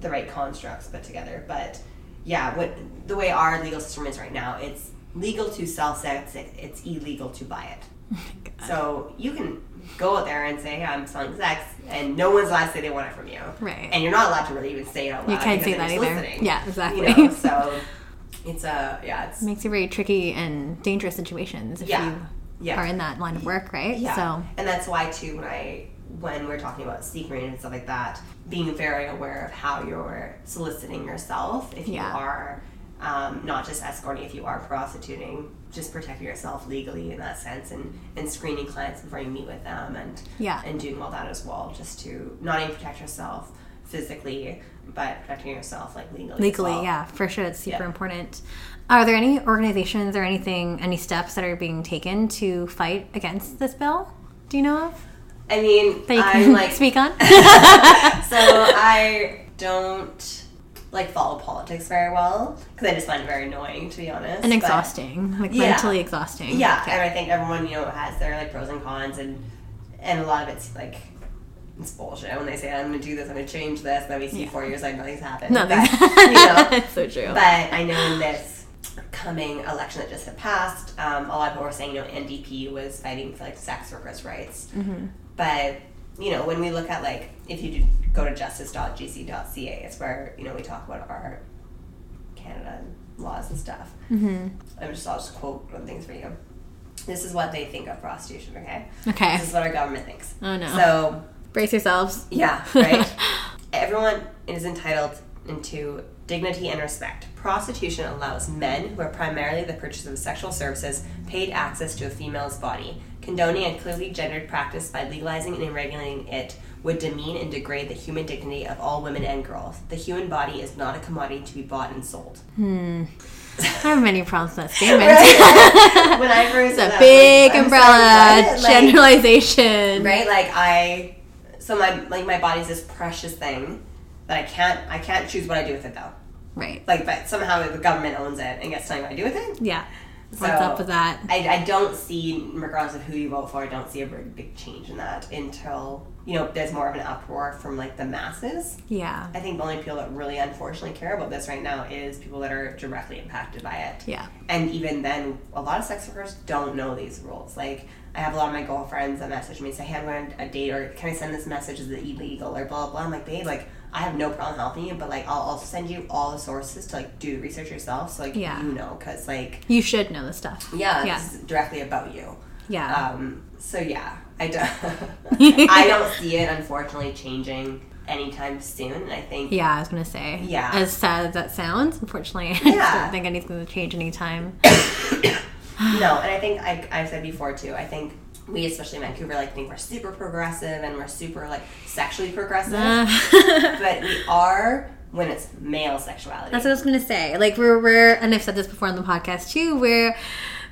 the right constructs put together. But yeah, what the way our legal system is right now, it's legal to sell sex, it, it's illegal to buy it. Oh so you can go out there and say, hey, I'm selling sex, and no one's allowed to say they want it from you. Right. And you're not allowed to really even say it out loud. You can't say that either. soliciting, Yeah, exactly. You know, so it's a yeah, it's makes it very tricky and dangerous situations if Yeah. you Yeah. are in that line of work, right? Yeah. So And that's why too when I when we're talking about secret and stuff like that, being very aware of how you're soliciting yourself if you are um, not just escorting, if you are prostituting, just protecting yourself legally in that sense and, and screening clients before you meet with them and Yeah. and doing all that as well, just to not only protect yourself physically, but protecting yourself like legally. as legally, well. yeah, for sure, it's super Yeah. important. Are there any organizations or anything, any steps that are being taken to fight against this bill? Do you know of? I mean, That you I'm can like speak on. so I don't like follow politics very well because I just find it very annoying to be honest. and But- exhausting, like Yeah. mentally exhausting. Yeah, Okay. and I think everyone you know has their like pros and cons, and and a lot of it's like it's bullshit when they say I'm gonna do this, I'm gonna change this, and then we see Yeah. four years like nothing's happened. Nothing. But, you know, It's so true. but I know in this coming election that just had passed, um, a lot of people were saying, you know, NDP was fighting for like sex workers' rights. Mm-hmm. But, you know, when we look at like, if you go to justice.gc.ca, it's where, you know, we talk about our Canada laws and stuff. hmm I'm just, I'll just quote one things for you. This is what they think of prostitution, okay? Okay. This is what our government thinks. Oh no. So, Brace yourselves. yeah, right? Everyone is entitled into dignity and respect. Prostitution allows men, who are primarily the purchasers of sexual services, paid access to a female's body. Condoning a clearly gendered practice by legalizing and regulating it would demean and degrade the human dignity of all women and girls. The human body is not a commodity to be bought and sold. Hmm. I have many problems with that statement. Right? when I first It's a big umbrella. Like, generalization. right like i so my like my body's this precious thing that i can't i can't choose what i do with it though Right. like but somehow the government owns it and gets to tell me what i do with it Yeah. What's So, up with that? I, I don't see regardless of who you vote for i don't see a very big change in that until you know there's more of an uproar from like the masses Yeah. i think the only people that really unfortunately care about this right now is people that are directly impacted by it Yeah. and even then, a lot of sex workers don't know these rules. Like, I have a lot of my girlfriends that message me say, "Hey, I'm going on a date, or can I send this message? Is it illegal?" Or blah blah. blah. I'm like, babe, like, I have no problem helping you, but like, I'll, I'll send you all the sources to like do the research yourself, so like Yeah. you know, because like, You should know the stuff. yeah, Yeah. this directly about you. Yeah. Um. So yeah, I don't. I don't see it unfortunately changing anytime soon. And I think yeah, I was gonna say. Yeah. As sad as that sounds, unfortunately, I Yeah. don't think anything's gonna change anytime. No, and I think I, I've said before too. I think we, especially in Vancouver, like think we're super progressive and we're super like sexually progressive, Uh, but we are when it's male sexuality. That's what I was gonna say. Like we're we're and I've said this before on the podcast too. We're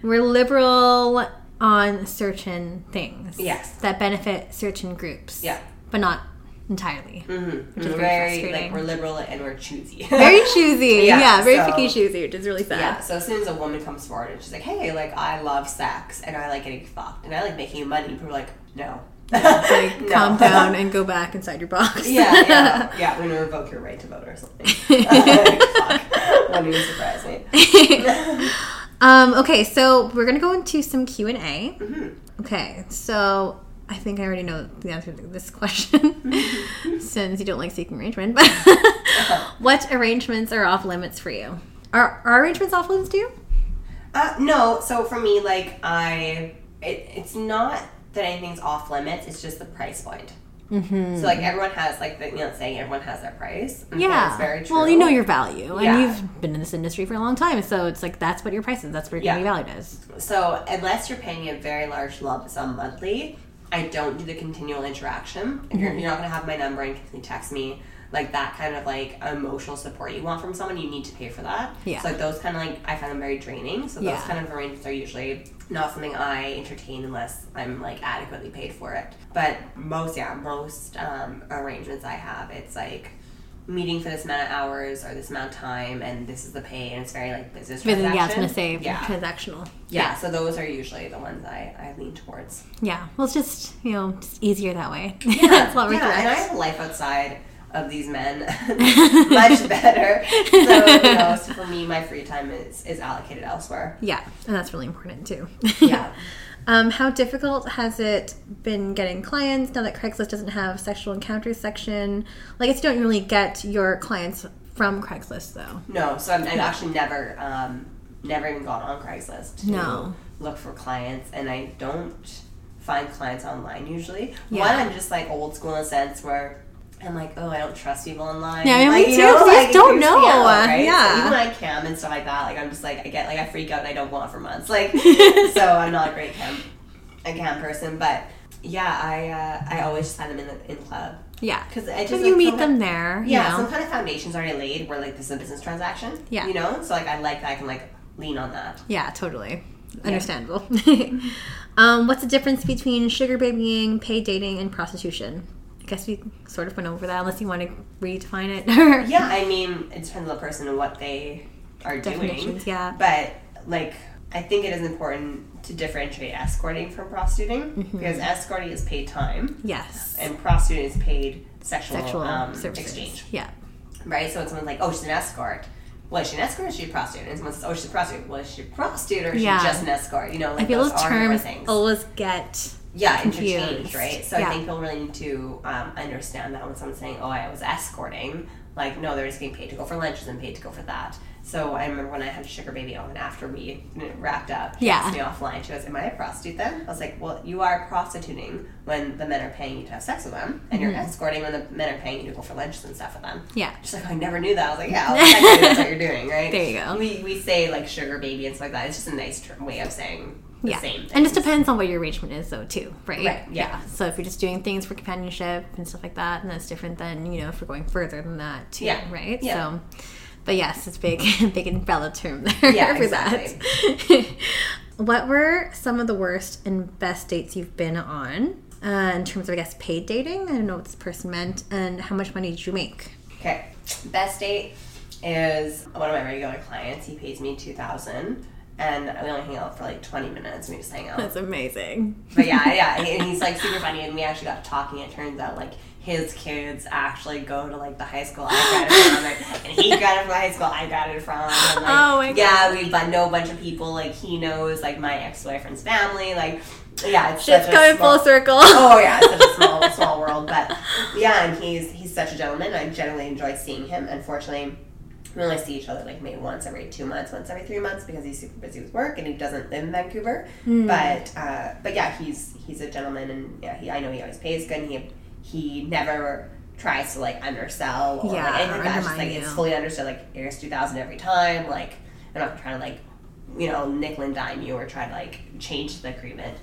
we're liberal on certain things. Yes. That benefit certain groups. Yeah. But not entirely. mm-hmm. is We're very very like we're liberal and we're choosy. Very choosy. Yeah, Yeah, very so- picky choosy, which is really sad. Yeah, so as soon as a woman comes forward and she's like, "Hey, like I love sex and I like getting fucked and I like making money," people are like, "No, Like No. calm down and go back inside your box. yeah, yeah, yeah. We're gonna revoke your right to vote or something." like, fuck, wouldn't even surprise me. um, okay, so we're gonna go into some Q and A. Mhm. Okay, so I think I already know the answer to this question since you don't like seeking arrangement. But what arrangements are off limits for you? Are, are arrangements off limits to you? Uh, no, so for me, like I, it, it's not that anything's off limits. It's just the price point. Mm-hmm. So like everyone has like the, you know saying everyone has their price. Think Yeah. it's very true. Well, you know your value, and you've been in this industry for a long time, so it's like that's what your price is. That's what you're Yeah. valued as. So unless you're paying a very large lump sum monthly, I don't do the continual interaction. If you're, you're not gonna have my number and continually text me like that kind of like emotional support you want from someone, you need to pay for that. Yeah. So like those kind of like I find them very draining. So those Yeah. kind of arrangements are usually not something I entertain unless I'm like adequately paid for it. But most yeah, most um, arrangements I have, it's like meeting for this amount of hours or this amount of time and this is the pay and it's very like business transaction. yeah, I was gonna say yeah. transactional. Yeah, so those are usually the ones I, I lean towards. Yeah. Well, it's just you know just easier that way. Yeah, it's a lot more yeah, and I have a life outside of these men much better. So, you know, so for me, my free time is, is allocated elsewhere. Yeah, and that's really important too. Yeah. um, how difficult has it been getting clients now that Craigslist doesn't have sexual encounters section? Like, I you don't really get your clients from Craigslist though. No, so I've, I've actually never, um, never even gone on Craigslist to No. look for clients, and I don't find clients online usually. Yeah. One, I'm just like old school in a sense where I'm like, oh, I don't trust people online. Yeah, I mean, like, me you too, know, you like, don't know. me right? Yeah. So even I cam and stuff like that, like I'm just like I get like I freak out and I don't want for months. Like so I'm not a great cam a cam person, but yeah, I uh, I always just find them in the in club Yeah, because I just like, you meet them there, you Yeah, know. some kind of foundation's already laid where like this is a business transaction. Yeah. you know, so like I like that I can like lean on that. Yeah, totally. understandable. um, what's the difference between sugar babying, paid dating, and prostitution? I guess we sort of went over that, unless you want to redefine it. Yeah, I mean, it depends on the person and what they are doing. Yeah. But like, I think it is important to differentiate escorting from prostituting Mm-hmm. because escorting is paid time yes. and prostituting is paid sexual, Sexual um, exchange. Yeah. Right? So when someone's like, "Oh, she's an escort." Well, is she an escort or is she a prostitute? And someone says, "Oh, she's a prostitute." Well, is she a prostitute or is Yeah. she just an escort? You know, like I feel those those are terms things. always get yeah, confused. interchanged, right? So Yeah. I think you'll really need to um, understand that when someone's saying, "Oh, I was escorting," like, no, they're just getting paid to go for lunches and paid to go for that. So I remember when I had a sugar baby on after we wrapped up, she Yeah. asked me offline. She goes, "Am I a prostitute then?" I was like, "Well, you are prostituting when the men are paying you to have sex with them, and you're escorting when the men are paying you to go for lunches and stuff with them." Mm-hmm. Yeah. She's like, "I never knew that." I was like, "Yeah, well, that's what you're doing, right?" There you go. We we say like sugar baby and stuff like that. It's just a nice term, way of saying the yeah. same. And it things. depends on what your arrangement is, though, too, right? Right, yeah. So if you're just doing things for companionship and stuff like that, and that's different than you know if we're going further than that, too, Yeah, right? yeah. So, but yes, it's big, big umbrella term there Yeah, for that. what were some of the worst and best dates you've been on uh, in terms of, I guess, paid dating? I don't know what this person meant, and how much money did you make? Okay, best date is one of my regular clients. He pays me two thousand, and we only hang out for like twenty minutes. and We just hang out. That's amazing. But yeah, yeah, and he's like super funny, and we actually got talking. It turns out like his kids actually go to like the high school I graduated from, and he graduated from the high school I graduated from. And, like, Oh my Yeah, we but know a bunch of people. Like he knows like my ex boyfriend's family. Like yeah, it's Shit's a coming small- full circle. oh yeah, it's such a small small world. But yeah, and he's he's such a gentleman. I generally enjoy seeing him. Unfortunately, we only see each other like maybe once every two months, once every three months because he's super busy with work and he doesn't live in Vancouver. Hmm. But uh, but yeah, he's he's a gentleman and yeah, he, I know he always pays good. And he he never tries to like undersell or Yeah, like anything like that. Just like it's fully understood. Like here's two thousand every time. Like I'm not trying to like you know nickel and dime you or try to like change the agreement.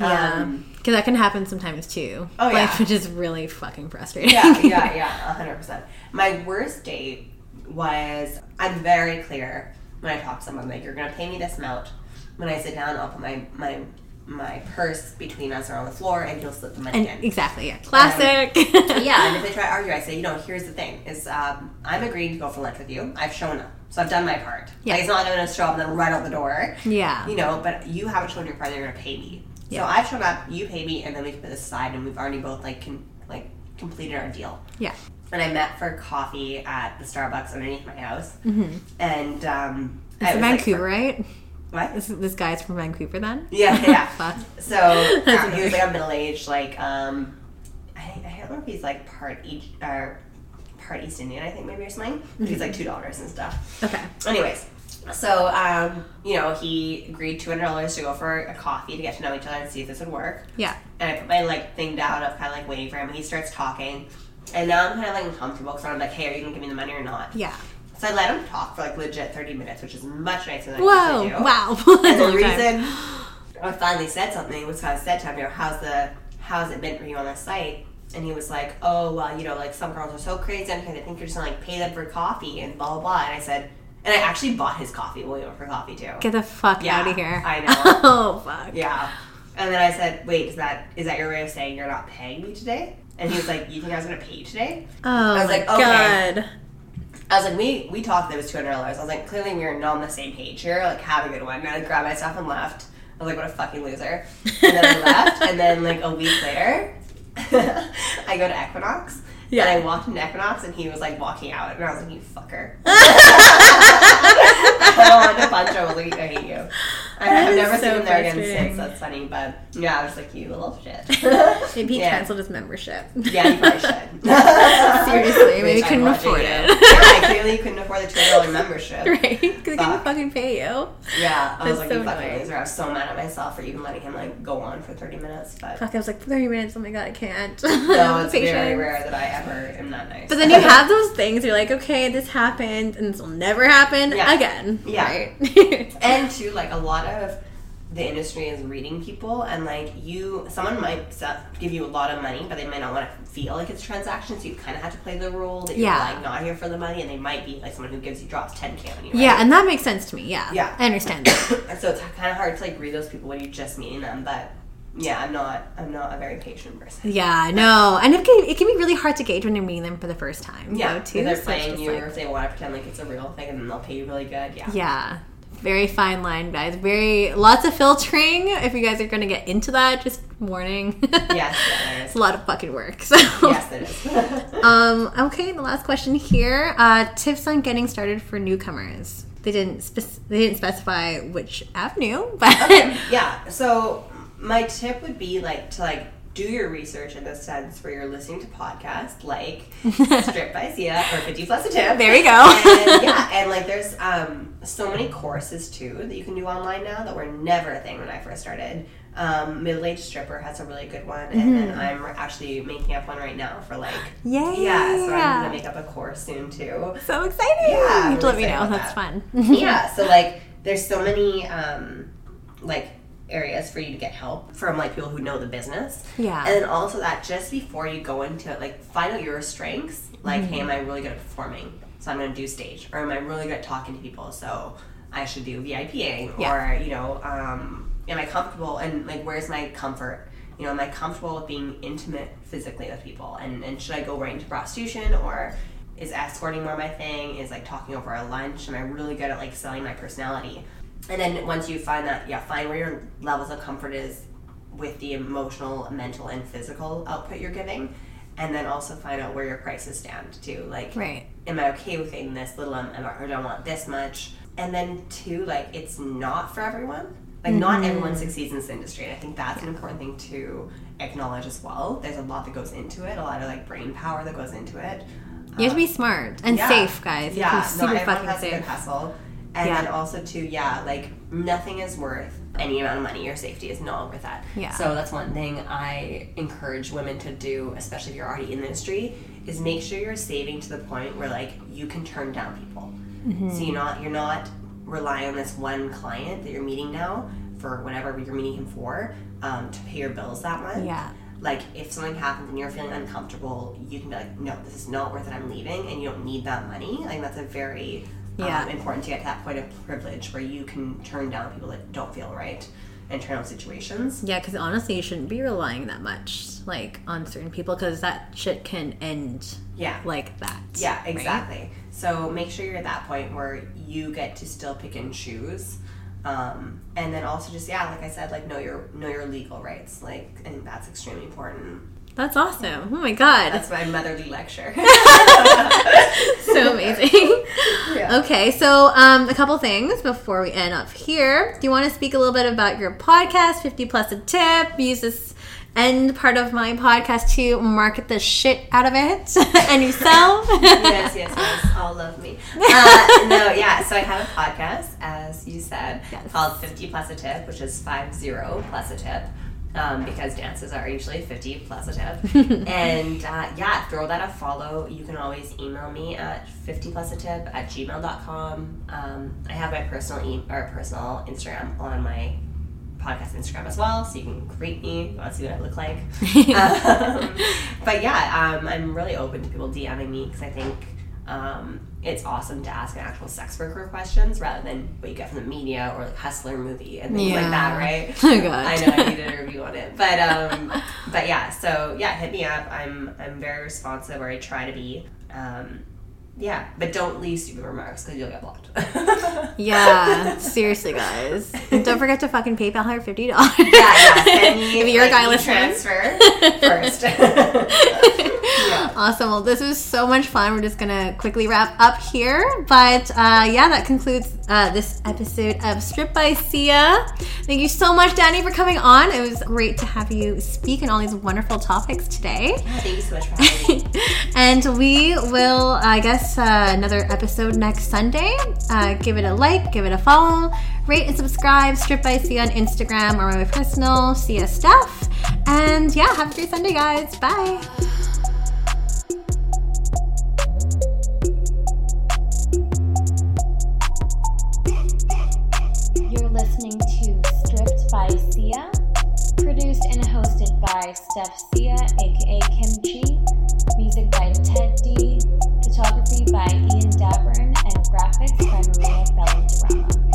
Yeah, Um, because that can happen sometimes too. Oh, like, yeah. which is really fucking frustrating. yeah, yeah, yeah, hundred percent. My worst date was I'm very clear when I talk to someone like you're gonna pay me this amount. When I sit down, I'll put my my my purse between us or on the floor, and he'll slip the money and in. exactly, yeah, classic. yeah, and if they try to argue, I say, you know, here's the thing: is um, I'm agreeing to go for lunch with you. I've shown up, so I've done my part. Yeah. Like, it's not I'm gonna show up and then run out the door. yeah, You know, but you haven't shown your part. You're gonna pay me. Yeah. So I've shown up. You pay me, and then we can put this aside, and we've already both like com- like completed our deal. yeah. And I met for coffee at the Starbucks underneath my house. And um, It's I in was, like, Vancouver, for- right? what? This, this guy's from Vancouver, then. Yeah, yeah. So That's he was like a middle aged, like um, I, I don't know if he's like part each or part East Indian, I think maybe or something. He's like two dollars and stuff. Okay. Anyways, so um, you know, he agreed two hundred dollars to go for a coffee to get to know each other and see if this would work. Yeah. And I put my like thing down of kind of like waiting for him. And he starts talking, and now I'm kind of like uncomfortable because I'm like, hey, are you gonna give me the money or not? Yeah. So I let him talk for like legit 30 minutes, which is much nicer than I Whoa! usually do. Wow. And the reason I finally said something was because I said to him, you know, how's the how's it been for you on the site? And he was like, oh, well, you know, like some girls are so crazy because they think you're just gonna like pay them for coffee and blah blah blah. And I said, and I actually bought his coffee while we went for coffee too. Get the fuck Yeah, out of here. I know. oh fuck. Yeah. And then I said, wait, is that is that your way of saying you're not paying me today? And he was like, you think I was gonna pay you today? Oh I was like, okay. god. I was like, we we talked that it was two hundred dollars. I was like, clearly we are not on the same page here. Like, have a good one. And I grabbed my stuff and left. I was like, what a fucking loser. And then I left. And then like a week later, I go to Equinox. Yeah. And I walked into Equinox and he was like walking out, and I was like, you fucker. I wanted to punch him. I was like, I hate you. I, have never so seen him there again since. That's funny, but yeah, I was like, you little shit. Maybe he yeah. canceled his membership. Yeah, you probably should. Seriously, maybe he couldn't afford it. yeah, clearly couldn't afford the two dollar membership. right? Because he couldn't fucking pay you. Yeah, I was That's like, so you fucking loser. I was so mad at myself for even letting him like go on for thirty minutes. But Fuck, I was like, 30 minutes. Oh my god, I can't. no, it's very rare that I ever am that nice. But then you have those things, you're like, okay, this happened, and this will never happen Yeah. again. Yeah. Right? and too like a lot of the industry is reading people and like you someone might give you a lot of money but they might not want to feel like it's a transaction so you kind of have to play the role that you're like not here for the money and they might be like someone who gives you drops 10k on you right? Yeah, and that makes sense to me. Yeah. Yeah. I understand that. and so it's kind of hard to like read those people when you're just meeting them but yeah i'm not i'm not a very patient person yeah, no. And it can, it can be really hard to gauge when you're meeting them for the first time. yeah though, too. they're so playing you like- or if they want to pretend like it's a real thing and then they'll pay you really good yeah Yeah. Very fine line, guys. Very lots of filtering. If you guys are gonna get into that, just warning. yes it's a lot of fucking work. So yes it is Um, okay, the last question here. Uh, tips on getting started for newcomers. They didn't spec- they didn't specify which avenue, but yeah so my tip would be like to like do your research in the sense where you're listening to podcasts like stripped by sia or 50 plus a tip there we go. and, yeah and like there's um so many courses too that you can do online now that were never a thing when i first started um, middle-aged stripper has a really good one and then i'm actually making up one right now for like Yay! yeah so i'm gonna make up a course soon too so exciting. Yeah, to let me know. That's about fun. yeah so like there's so many um like areas for you to get help from like people who know the business. Yeah. and then also that just before you go into it like find out your strengths like hey am i really good at performing? So i'm going to do stage. Or am i really good at talking to people? So i should do vipaing Yeah. or you know um am i comfortable? And like where's my comfort? You know am i comfortable with being intimate physically with people? And and should i go right into prostitution? Or is escorting more my thing? Is like talking over a lunch? Am i really good at like selling my personality and then once you find that yeah find where your levels of comfort is with the emotional mental and physical output you're giving and then also find out where your prices stand too like Right. am i okay with paying this little am- I- or do i want this much and then two like it's not for everyone like not mm-hmm. everyone succeeds in this industry and i think that's an important thing to acknowledge as well there's a lot that goes into it a lot of like brain power that goes into it You have to be um, smart and yeah. safe, guys. Yeah, have to be not super everyone fucking a good safe. hustle. And Yeah. then also too, yeah, like nothing is worth any amount of money. Your safety is not worth that. Yeah. So that's one thing I encourage women to do, especially if you're already in the industry, is make sure you're saving to the point where like you can turn down people. Mm-hmm. So you're not you're not relying on this one client that you're meeting now for whatever you're meeting him for um, to pay your bills that month Yeah. like if something happens and you're feeling uncomfortable you can be like no this is not worth it i'm leaving and you don't need that money like that's a very Yeah. um, important to get to that point of privilege where you can turn down people that don't feel right and turn on situations Yeah, because honestly, you shouldn't be relying that much like on certain people because that shit can end yeah like that. yeah right? exactly so make sure you're at that point where you get to still pick and choose um, and then also just yeah like i said like know your know your legal rights like think that's extremely important That's awesome. Oh my god, that's my motherly lecture so amazing. Yeah. Okay, so um, a couple things before we end up here. Do you want to speak a little bit about your podcast, 50 Plus a Tip? Use this end part of my podcast to market the shit out of it and yourself. yes, yes, yes. All love me. Uh, no, yeah. So I have a podcast, as you said, Yes. called 50 Plus a Tip, which is 50 plus a tip. Um, because dances are usually 50 plus a tip. and uh, yeah, throw that a follow. You can always email me at 50 plus a tip at gmail.com. Um, I have my personal e- or personal Instagram on my podcast Instagram as well, so you can greet me. if You want to see what I look like. um, but yeah, um, I'm really open to people DMing me because I think um, it's awesome to ask an actual sex worker questions rather than what you get from the media or like Hustler movie and things like that, right? Oh, God. I know I need an review on it, but um, but yeah. So yeah, hit me up. I'm I'm very responsive, or I try to be. Um, yeah, but don't leave stupid remarks because you'll get blocked. yeah, seriously, guys. And don't forget to fucking PayPal her $50. Yeah, Yeah, yeah. Send me, if you're a guy listening. transfer first. yeah. Awesome. Well, this was so much fun. We're just gonna quickly wrap up here, but uh, yeah, that concludes uh, this episode of Stripped by Sia. Thank you so much, Danny, for coming on. It was great to have you speak on all these wonderful topics today. Thank you so much for having me. and we will, I guess, uh, another episode next Sunday. Uh, give it a like, give it a follow, rate and subscribe. Stripped by Sia on Instagram or my personal Sia stuff. And yeah, have a great Sunday, guys. Bye. You're listening to Stripped by Sia. Produced and hosted by Steph Sia, aka Kim by Ian Davern and graphics by Maria Bellandrama.